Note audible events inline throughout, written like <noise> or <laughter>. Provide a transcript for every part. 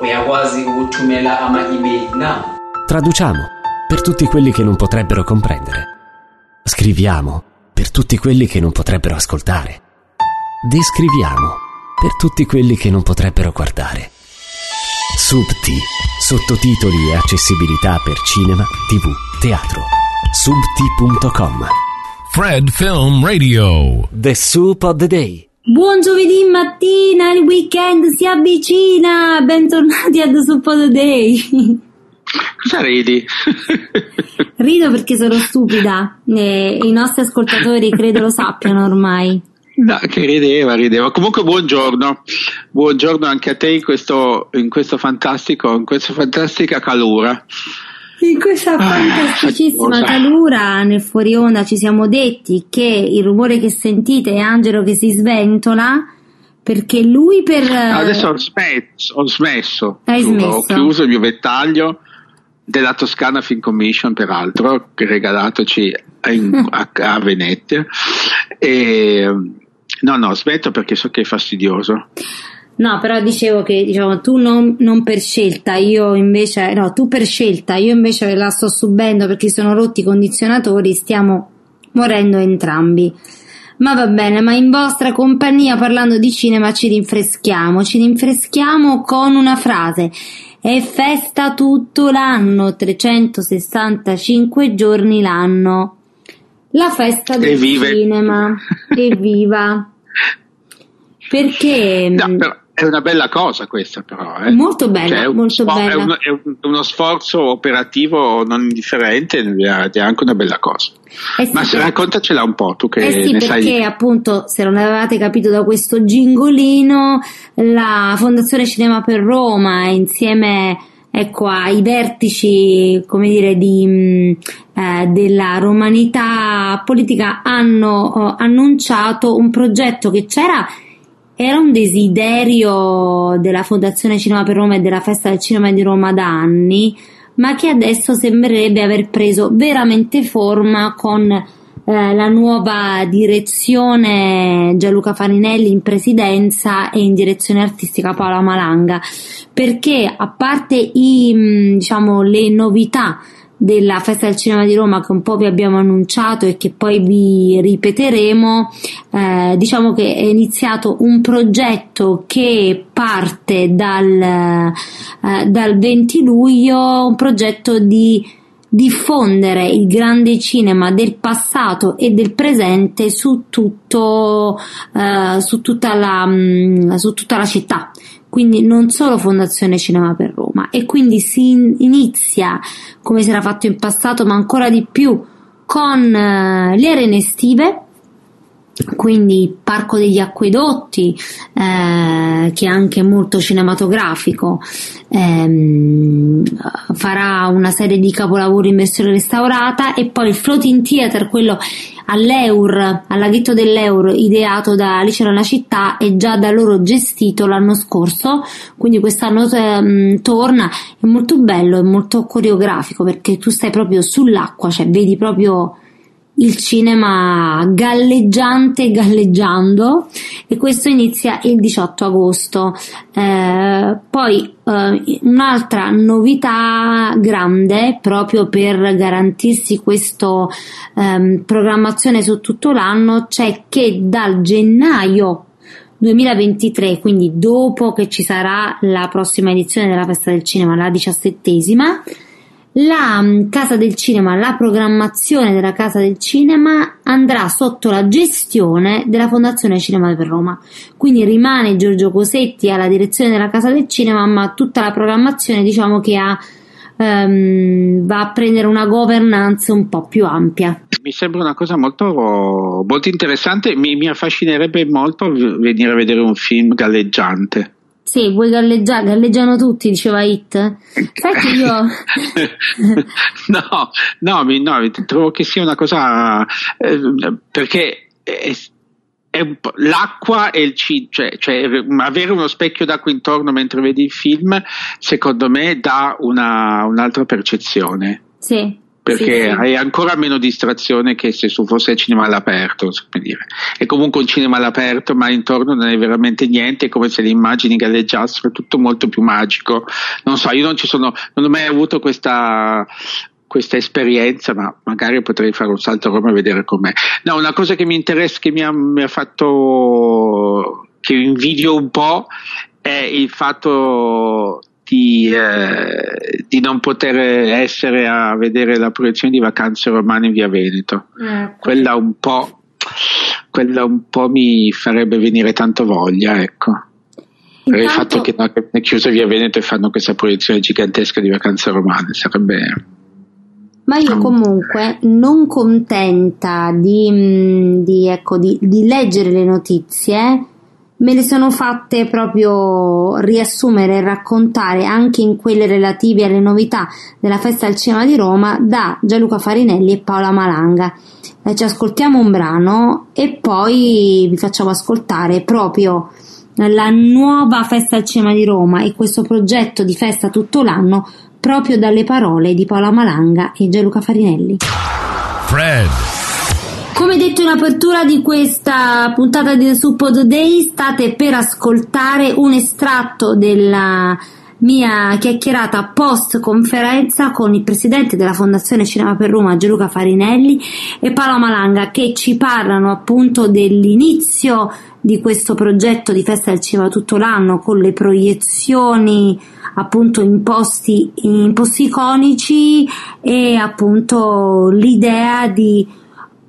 uyakwazi ukuthumela ama-email na Traduciamo per tutti quelli che non potrebbero comprendere. Scriviamo per tutti quelli che non potrebbero ascoltare. Descriviamo per tutti quelli che non potrebbero guardare. Subti, sottotitoli e accessibilità per cinema, tv, teatro. Subti.com Fred Film Radio. The Soup of the Day. Buon giovedì mattina, il weekend si avvicina, bentornati a The the Day. Cosa ridi? <laughs> Rido perché sono stupida e i nostri ascoltatori credo lo sappiano ormai. No, che rideva, rideva. Comunque buongiorno, buongiorno anche a te in questo, in questo fantastico, in questa fantastica calura. In questa fantasticissima cosa. calura nel fuori onda ci siamo detti che il rumore che sentite è Angelo che si sventola perché lui per... Adesso ho smesso, ho smesso. Hai Ho smesso. chiuso il mio vettaglio della Toscana Film Commission, peraltro, regalatoci in- <laughs> a, a Venezia. E, no, no, smetto perché so che è fastidioso. No, però dicevo che diciamo, tu non, non per scelta, io invece, no, tu per scelta, io invece la sto subendo perché sono rotti i condizionatori, stiamo morendo entrambi. Ma va bene, ma in vostra compagnia parlando di cinema ci rinfreschiamo, ci rinfreschiamo con una frase. È festa tutto l'anno, 365 giorni l'anno. La festa del Evviva. cinema. Evviva! <laughs> Perché No, però è una bella cosa questa, però. eh. Molto bella, Cioè, è un molto bella. È, un- è un- uno sforzo operativo non indifferente ed è anche una bella cosa. Eh sì, Ma se raccontacela un po', tu che eh sì, ne sai perché di appunto, se non avevate capito da questo gingolino, la Fondazione Cinema per Roma, insieme ecco, ai vertici, come dire, di, mh, eh, della romanità politica, hanno eh, annunciato un progetto che c'era era un desiderio della Fondazione Cinema per Roma e della Festa del Cinema di Roma da anni, ma che adesso sembrerebbe aver preso veramente forma con eh, la nuova direzione Gianluca Farinelli in presidenza e in direzione artistica Paola Malanga, perché a parte i, mh, diciamo, le novità della Festa del Cinema di Roma che un po' vi abbiamo annunciato e che poi vi ripeteremo, eh, diciamo che è iniziato un progetto che parte dal, eh, dal 20 luglio, un progetto di diffondere il grande cinema del passato e del presente su tutto eh, su tutta la mm, su tutta la città quindi non solo Fondazione Cinema per Roma e quindi si in- inizia come si era fatto in passato ma ancora di più con eh, le arene estive quindi Parco degli Acquedotti, eh, che è anche molto cinematografico, ehm, farà una serie di capolavori in versione restaurata e poi il Floating Theater, quello all'Eur, al laghetto dell'Eur, ideato da Alice nella città e già da loro gestito l'anno scorso, quindi quest'anno ehm, torna, è molto bello, è molto coreografico perché tu stai proprio sull'acqua, cioè vedi proprio il cinema galleggiante galleggiando e questo inizia il 18 agosto. Eh, poi eh, un'altra novità grande proprio per garantirsi questa programmazione su tutto l'anno c'è che dal gennaio 2023, quindi dopo che ci sarà la prossima edizione della Festa del Cinema, la diciassettesima, la mm, Casa del Cinema, la programmazione della Casa del Cinema andrà sotto la gestione della Fondazione Cinema per Roma. Quindi rimane Giorgio Cosetti alla direzione della Casa del Cinema, ma tutta la programmazione diciamo che ha, ehm, va a prendere una governance un po' più ampia. Mi sembra una cosa molto, molto interessante, mi, mi affascinerebbe molto venire a vedere un film galleggiante. Sì, vuoi galleggiare? Galleggiano tutti, diceva Hit. Sai che io... <laughs> no, no, mi- no, trovo che sia una cosa eh, perché è, l'acqua e il cinema, cioè, cioè avere uno specchio d'acqua intorno mentre vedi il film, secondo me dà una, un'altra percezione. Sì. Perché Sì, sì. hai ancora meno distrazione che se fosse il cinema all'aperto. È comunque un cinema all'aperto, ma intorno non è veramente niente, è come se le immagini galleggiassero, è tutto molto più magico. Non so, io non ci sono, non ho mai avuto questa questa esperienza, ma magari potrei fare un salto a Roma e vedere com'è. No, una cosa che mi interessa, che mi ha, mi ha fatto, che invidio un po', è il fatto di, eh, di non poter essere a vedere la proiezione di vacanze romane in via Veneto. Ecco. Quella un po', quella un po' mi farebbe venire tanto voglia, ecco. Per il Intanto- fatto che no, è chiuso via Veneto e fanno questa proiezione gigantesca di vacanze romane, sarebbe Ma io comunque non contenta di, mh, di, ecco, di, di leggere le notizie, me le sono fatte proprio riassumere e raccontare anche in quelle relative alle novità della festa al cinema di Roma da Gianluca Farinelli e Paola Malanga. Eh, ci ascoltiamo un brano e poi vi facciamo ascoltare proprio la nuova festa al cinema di Roma e questo progetto di festa tutto l'anno proprio dalle parole di Paola Malanga e Gianluca Farinelli. Fred, Come detto in apertura di questa puntata di The the Day, state per ascoltare un estratto della mia chiacchierata post conferenza con il presidente della Fondazione Cinema per Roma Gianluca Farinelli e Paola Malanga che ci parlano appunto dell'inizio di questo progetto di festa del cinema tutto l'anno con le proiezioni appunto in posti, in posti iconici e appunto l'idea di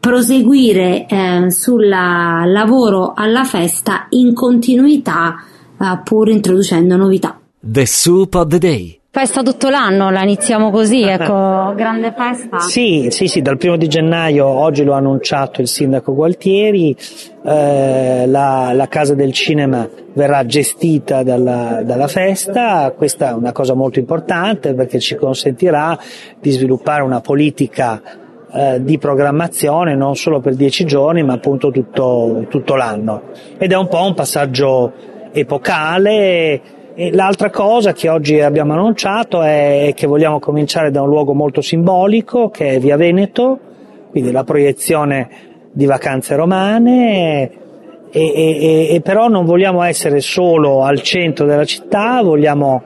proseguire eh, sul lavoro alla festa in continuità eh, pur introducendo novità. The Soup of the Day. Festa tutto l'anno, la iniziamo così, ecco, grande festa. Sì, sì, sì, dal primo di gennaio, oggi lo ha annunciato il sindaco Gualtieri, eh, la, la Casa del Cinema verrà gestita dalla, dalla festa, questa è una cosa molto importante perché ci consentirà di sviluppare una politica eh, di programmazione non solo per dieci giorni ma appunto tutto, tutto l'anno. Ed è un po' un passaggio epocale. E l'altra cosa che oggi abbiamo annunciato è che vogliamo cominciare da un luogo molto simbolico che è Via Veneto, quindi la proiezione di vacanze romane, e, e- e- però non vogliamo essere solo al centro della città, vogliamo,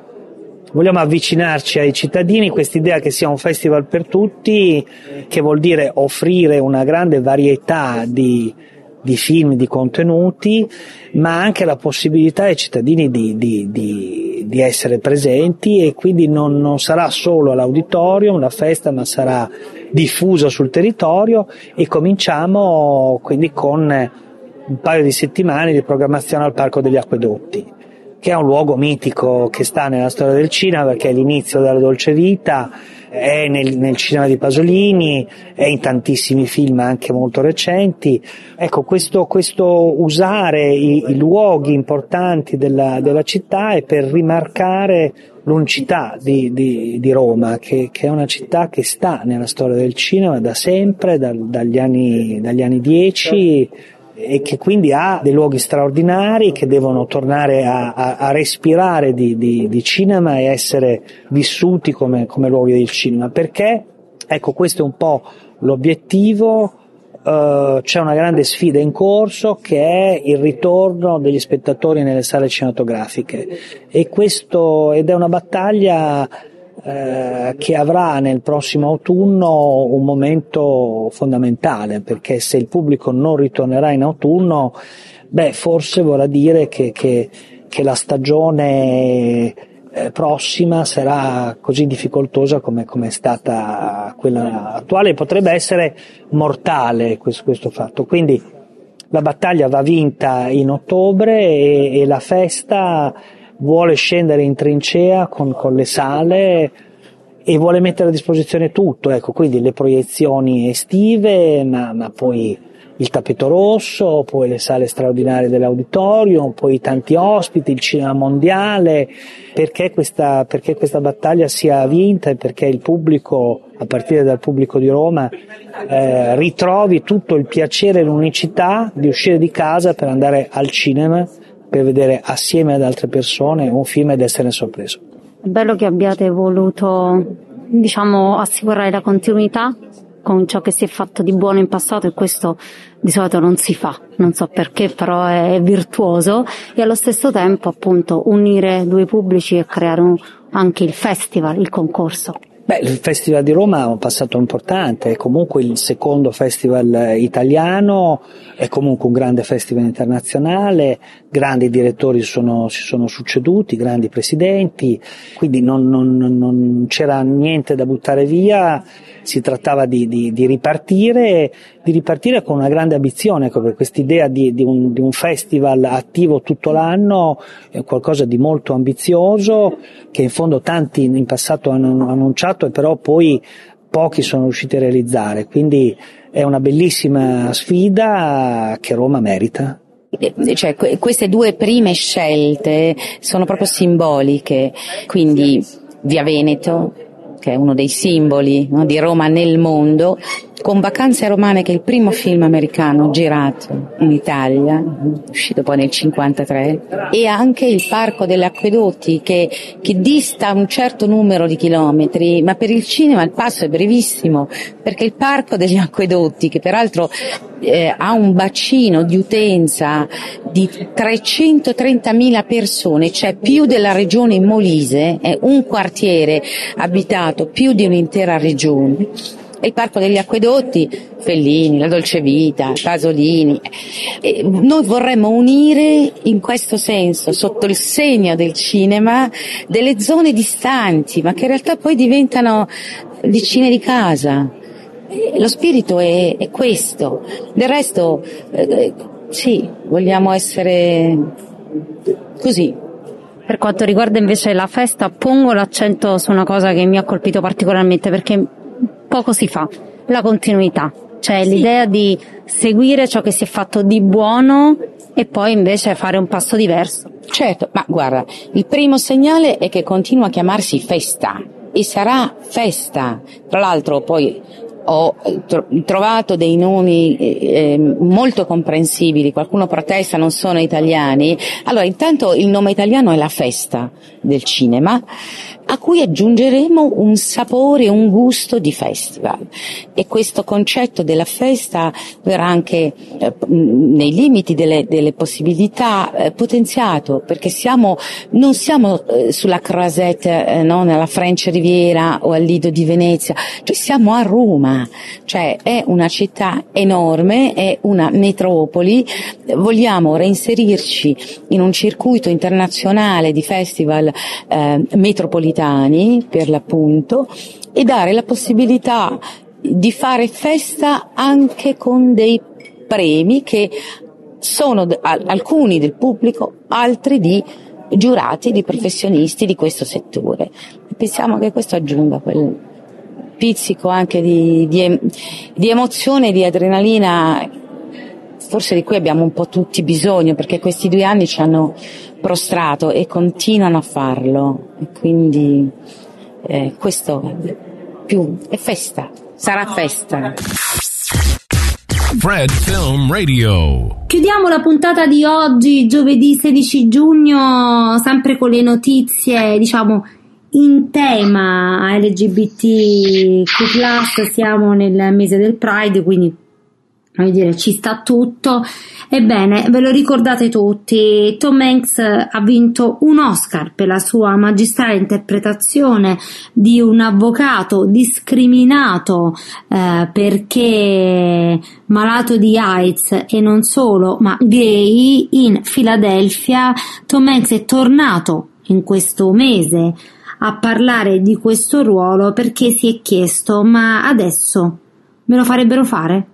vogliamo avvicinarci ai cittadini, quest'idea che sia un festival per tutti, che vuol dire offrire una grande varietà di, di film, di contenuti, ma anche la possibilità ai cittadini di, di- di- di essere presenti e quindi non, non sarà solo all'auditorium la festa, ma sarà diffusa sul territorio e cominciamo quindi con un paio di settimane di programmazione al Parco degli Acquedotti che è un luogo mitico che sta nella storia del cinema perché è l'inizio della dolce vita, è nel, nel cinema di Pasolini, è in tantissimi film anche molto recenti. Ecco, questo, questo usare i, i luoghi importanti della, della città è per rimarcare l'unicità di, di- di Roma, che, che è una città che sta nella storia del cinema da sempre, dal- dagli, anni, dagli anni 10 e che quindi ha dei luoghi straordinari che devono tornare a, a- a respirare di, di- di cinema e essere vissuti come, come luoghi del cinema. Perché? Ecco, questo è un po' l'obiettivo. eh, c'è una grande sfida in corso che è il ritorno degli spettatori nelle sale cinematografiche e questo ed è una battaglia eh, che avrà nel prossimo autunno un momento fondamentale perché se il pubblico non ritornerà in autunno, beh, forse vorrà dire che, che- che la stagione eh, prossima sarà così difficoltosa come, come è stata quella attuale potrebbe essere mortale questo, questo fatto. Quindi la battaglia va vinta in ottobre e, e la festa vuole scendere in trincea con, con le sale e vuole mettere a disposizione tutto, ecco, quindi le proiezioni estive, ma, ma poi il tappeto rosso, poi le sale straordinarie dell'auditorium, poi i tanti ospiti, il cinema mondiale, perché questa, perché questa battaglia sia vinta e perché il pubblico, a partire dal pubblico di Roma, eh, ritrovi tutto il piacere e l'unicità di uscire di casa per andare al cinema, per vedere assieme ad altre persone un film ed esserne sorpreso. È bello che abbiate voluto diciamo, assicurare la continuità con ciò che si è fatto di buono in passato e questo di solito non si fa, non so perché, però è virtuoso e allo stesso tempo appunto unire due pubblici e creare un, anche il festival, il concorso. Beh, il Festival di Roma ha un passato importante, è comunque il secondo festival italiano, è comunque un grande festival internazionale, grandi direttori sono, si sono succeduti, grandi presidenti, quindi non, non, non c'era niente da buttare via, si trattava di, di, di, ripartire, di ripartire con una grande ambizione, ecco, questa idea di, di, un, di un festival attivo tutto l'anno è qualcosa di molto ambizioso che in fondo tanti in passato hanno annunciato e però poi pochi sono riusciti a realizzare, quindi è una bellissima sfida che Roma merita. Eh, cioè, queste due prime scelte sono proprio simboliche, quindi Via Veneto, che è uno dei simboli no, di Roma nel mondo, con Vacanze Romane, che è il primo film americano girato in Italia, uscito poi nel 1953, e anche il Parco degli Acquedotti, che, che dista un certo numero di chilometri, ma per il cinema il passo è brevissimo, perché il Parco degli Acquedotti, che peraltro eh, ha un bacino di utenza di 330.000 persone, cioè più della regione Molise, è un quartiere abitato più di un'intera regione. E il Parco degli Acquedotti, Fellini, la Dolce Vita, Pasolini. E noi vorremmo unire in questo senso, sotto il segno del cinema, delle zone distanti, ma che in realtà poi diventano vicine di casa. Lo spirito è, è questo. Del resto, eh, sì, vogliamo essere così. Per quanto riguarda invece la festa, pongo l'accento su una cosa che mi ha colpito particolarmente perché poco si fa, la continuità. Cioè sì. l'idea di seguire ciò che si è fatto di buono e poi invece fare un passo diverso. Certo, ma guarda, il primo segnale è che continua a chiamarsi festa e sarà festa. Tra l'altro poi ho trovato dei nomi eh, molto comprensibili, qualcuno protesta, non sono italiani. Allora, intanto il nome italiano è la festa del cinema, a cui aggiungeremo un sapore, un gusto di festival. E questo concetto della festa verrà anche eh, nei limiti delle, delle possibilità eh, potenziato, perché siamo, non siamo eh, sulla Croisette, eh, no, nella French Riviera o al Lido di Venezia, cioè siamo a Roma, cioè è una città enorme, è una metropoli, vogliamo reinserirci in un circuito internazionale di festival eh, metropolitani metropolitani, per l'appunto, e dare la possibilità di fare festa anche con dei premi che sono alcuni del pubblico, altri di giurati, di professionisti di questo settore. Pensiamo che questo aggiunga quel pizzico anche di, di, di emozione, di adrenalina, forse di cui abbiamo un po' tutti bisogno, perché questi due anni ci hanno prostrato e continuano a farlo. E quindi eh, questo più è festa, sarà festa. Fred Film Radio. Chiudiamo la puntata di oggi, giovedì 16 giugno, sempre con le notizie, diciamo, in tema LGBTQ+, siamo nel mese del Pride, quindi voglio dire, ci sta tutto. Ebbene, ve lo ricordate tutti, Tom Hanks ha vinto un Oscar per la sua magistrale interpretazione di un avvocato discriminato eh, perché malato di AIDS e non solo, ma gay in Filadelfia. Tom Hanks è tornato in questo mese a parlare di questo ruolo perché si è chiesto ma adesso me lo farebbero fare?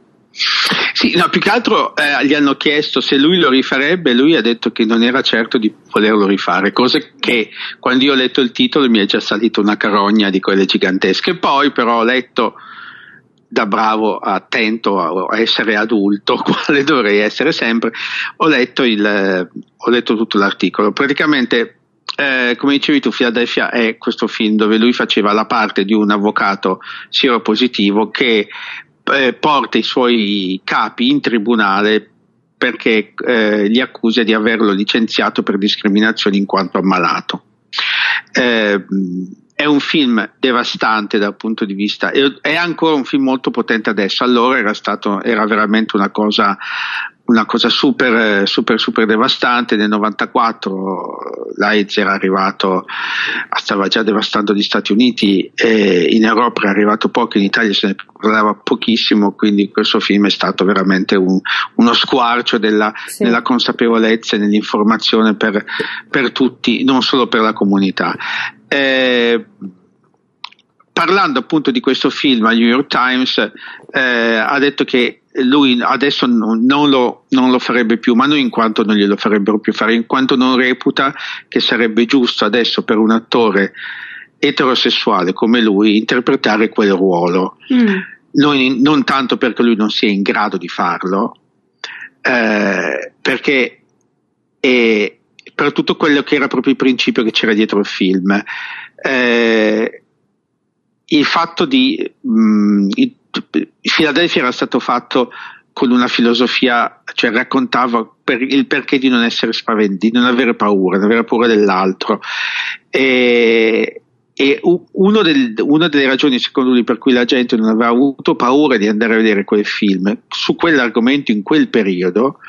Sì, no, più che altro eh, gli hanno chiesto se lui lo rifarebbe, lui ha detto che non era certo di volerlo rifare, cosa che quando io ho letto il titolo mi è già salita una carogna di quelle gigantesche. Poi però ho letto da bravo, attento a essere adulto, <laughs> quale dovrei essere sempre, ho letto, il, ho letto tutto l'articolo. Praticamente eh, come dicevi tu, Philadelphia è questo film dove lui faceva la parte di un avvocato positivo che eh, porta i suoi capi in tribunale perché eh, li accusa di averlo licenziato per discriminazione in quanto ammalato. Eh, è un film devastante dal punto di vista, è ancora un film molto potente adesso, allora era, stato, era veramente una cosa, una cosa super, super, super devastante. Nel 94 l'AIDS era arrivato, stava già devastando gli Stati Uniti, e in Europa era arrivato poco, in Italia se ne parlava pochissimo, quindi questo film è stato veramente un, uno squarcio della, Sì. della consapevolezza e dell'informazione per, per tutti, non solo per la comunità. Eh, parlando appunto di questo film al New York Times, eh, ha detto che lui adesso non, lo, non lo farebbe più, ma non in quanto non glielo farebbero più fare, in quanto non reputa che sarebbe giusto adesso per un attore eterosessuale come lui interpretare quel ruolo. Mm. Non, non tanto perché lui non sia in grado di farlo, eh, perché è, per tutto quello che era proprio il principio che c'era dietro il film. Eh, il fatto di mh, il, Philadelphia era stato fatto con una filosofia, cioè raccontava per il perché di non essere spaventati, di non avere paura, di avere paura dell'altro. E, e del- una delle ragioni, secondo lui, per cui la gente non aveva avuto paura di andare a vedere quel film su quell'argomento in quel periodo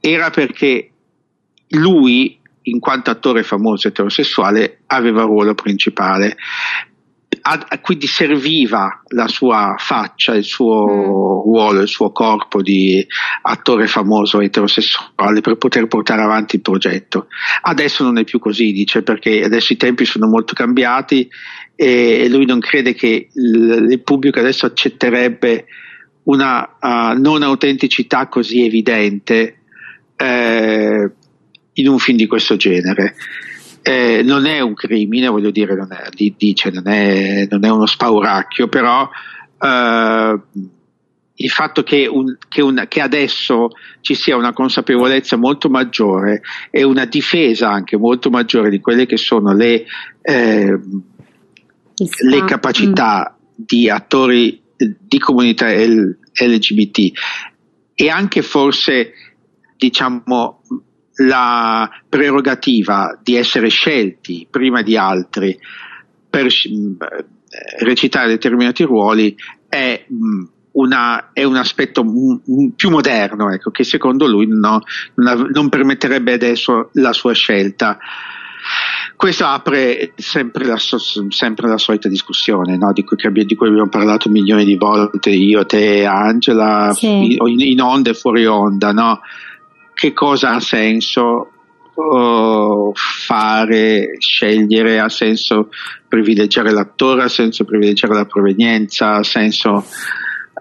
era perché lui, in quanto attore famoso eterosessuale, aveva il ruolo principale. A- quindi serviva la sua faccia, il suo Mm. ruolo, il suo corpo di attore famoso eterosessuale per poter portare avanti il progetto. Adesso non è più così, dice, perché adesso i tempi sono molto cambiati e lui non crede che il, il pubblico adesso accetterebbe una uh, non autenticità così evidente eh, in un film di questo genere. Eh, non è un crimine, voglio dire, non è, dice, non è, non è uno spauracchio, però eh, il fatto che, un, che, un, che, adesso ci sia una consapevolezza molto maggiore e una difesa anche molto maggiore di quelle che sono le, eh, le capacità mm. di attori di comunità LGBT e anche forse diciamo la prerogativa di essere scelti prima di altri per recitare determinati ruoli è, una, è un aspetto più moderno ecco, che secondo lui no, non, non, permetterebbe adesso la sua scelta. Questo apre sempre la, sempre la solita discussione no? di, cui, di, cui, abbiamo parlato milioni di volte io, te, Angela, sì. in, in onda e fuori onda. No? Che cosa ha senso uh, fare, scegliere, ha senso privilegiare l'attore, ha senso privilegiare la provenienza, ha senso...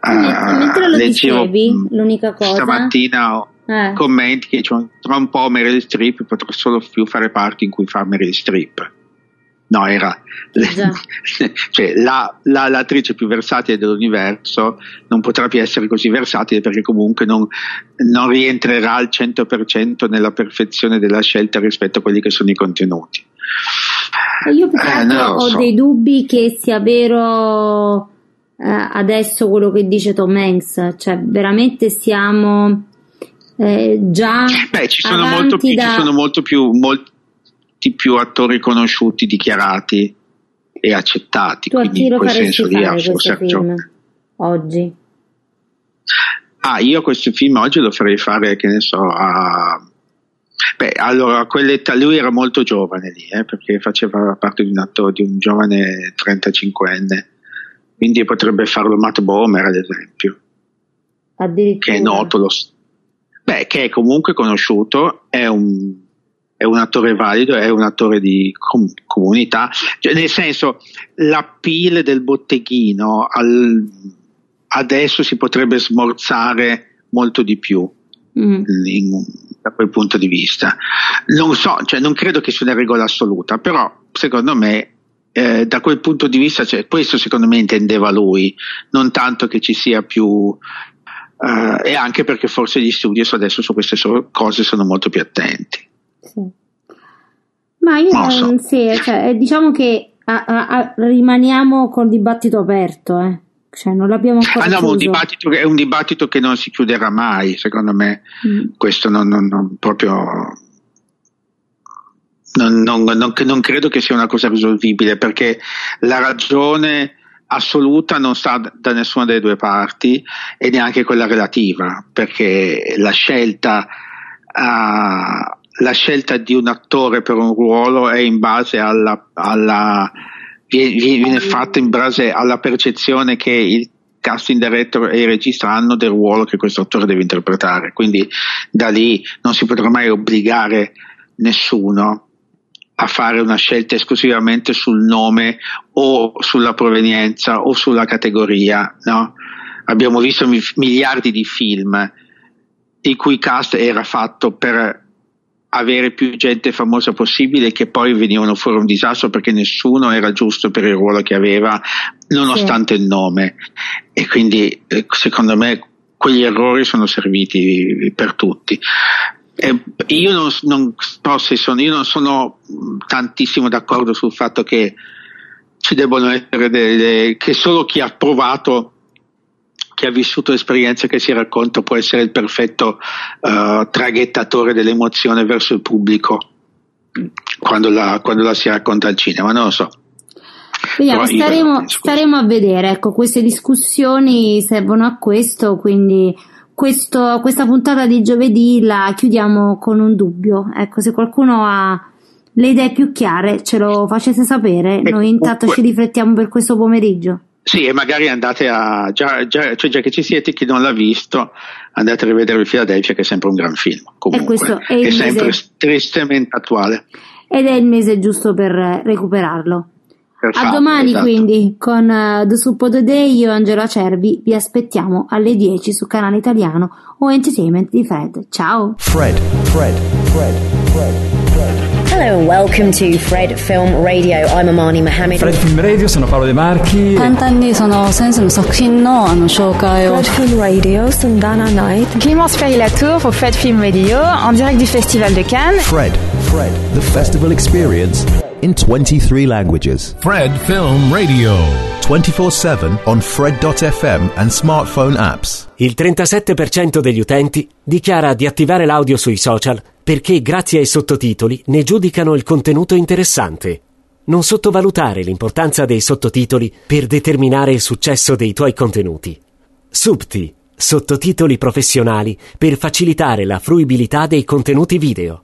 Uh, Mentre lo leggevo, dicevi, l'unica cosa... Stamattina eh. commenti che dicevano tra un po' Meryl Streep potrà solo più fare parti in cui fa Meryl Streep. No, era <laughs> cioè, la, la, l'attrice più versatile dell'universo non potrà più essere così versatile perché comunque non, non rientrerà al 100% nella perfezione della scelta rispetto a quelli che sono i contenuti. Io eh, ho so. dei dubbi che sia vero eh, adesso quello che dice Tom Hanks, cioè veramente siamo eh, già Beh, ci sono molto più, da... ci sono molto più molti più attori conosciuti, dichiarati e accettati. Tu quindi in quel senso lì ha film? Oggi? Ah, io questo film oggi lo farei fare, che ne so, a... Beh, allora a quell'età lui era molto giovane lì, eh, perché faceva parte di un attore, di un giovane 35enne, quindi potrebbe farlo Matt Bomer ad esempio, che è noto, lo... Beh, che è comunque conosciuto, è un è un attore valido, è un attore di com- comunità, cioè, nel senso l'appeal del botteghino al, adesso si potrebbe smorzare molto di più mm. in, da quel punto di vista. Non so, cioè, non credo che sia una regola assoluta, però secondo me eh, da quel punto di vista, cioè, questo secondo me intendeva lui, non tanto che ci sia più Uh, e anche perché forse gli studios adesso su queste cose sono molto più attenti. Ma io non so. sì, cioè, diciamo che a, a, a, rimaniamo col dibattito aperto, eh. Cioè, non l'abbiamo ancora ah, no. Un dibattito, è un dibattito che non si chiuderà mai, secondo me. Mm. Questo non, non, non proprio non, non, non, non credo che sia una cosa risolvibile perché la ragione assoluta non sta da nessuna delle due parti e neanche quella relativa, perché la scelta, uh, la scelta di un attore per un ruolo è in base alla, alla viene fatta in base alla percezione che il casting director e il regista hanno del ruolo che questo attore deve interpretare. Quindi da lì non si potrà mai obbligare nessuno a fare una scelta esclusivamente sul nome o sulla provenienza o sulla categoria. No? Abbiamo visto miliardi di film il cui cast era fatto per avere più gente famosa possibile che poi venivano fuori un disastro perché nessuno era giusto per il ruolo che aveva nonostante sì. il nome e quindi eh, secondo me quegli errori sono serviti per tutti eh, io non, non, so se sono, io non sono tantissimo d'accordo sul fatto che ci debbano essere delle, che solo chi ha provato chi ha vissuto esperienze che si racconta può essere il perfetto uh, traghettatore dell'emozione verso il pubblico quando la, quando la si racconta al cinema, non lo so. Vediamo, staremo, staremo, a vedere, ecco, queste discussioni servono a questo, quindi questo, questa puntata di giovedì la chiudiamo con un dubbio. Ecco, se qualcuno ha le idee più chiare ce lo facete sapere, noi intanto ci riflettiamo per questo pomeriggio. Sì, e magari andate a, già, già, cioè già che ci siete, chi non l'ha visto, andate a rivedere il Philadelphia che è sempre un gran film. Comunque, è, è sempre mese... tristemente attuale. Ed è il mese giusto per recuperarlo. A domani esatto. quindi con uh, The Suppo the Day io e Angela Cervi vi aspettiamo alle 10 su canale italiano o Entertainment di Fred. Ciao! Fred, Fred, Fred, Fred, Fred. Hello and welcome to Fred Film Radio. I'm Amani Mohammed. Fred Film Radio sono Paolo De Marchi. 簡単にその先生の作品のあの紹介を。Fred Film Radio, Sundana Night. Clémence Ferry-Latour pour Fred Film Radio en direct du Festival de Cannes. Fred, Fred, the festival experience in 23 languages. Fred Film Radio. 24/7 on fred.fm and smartphone apps. Il 37% degli utenti dichiara di attivare l'audio sui social perché grazie ai sottotitoli ne giudicano il contenuto interessante. Non sottovalutare l'importanza dei sottotitoli per determinare il successo dei tuoi contenuti. Subti, sottotitoli professionali per facilitare la fruibilità dei contenuti video.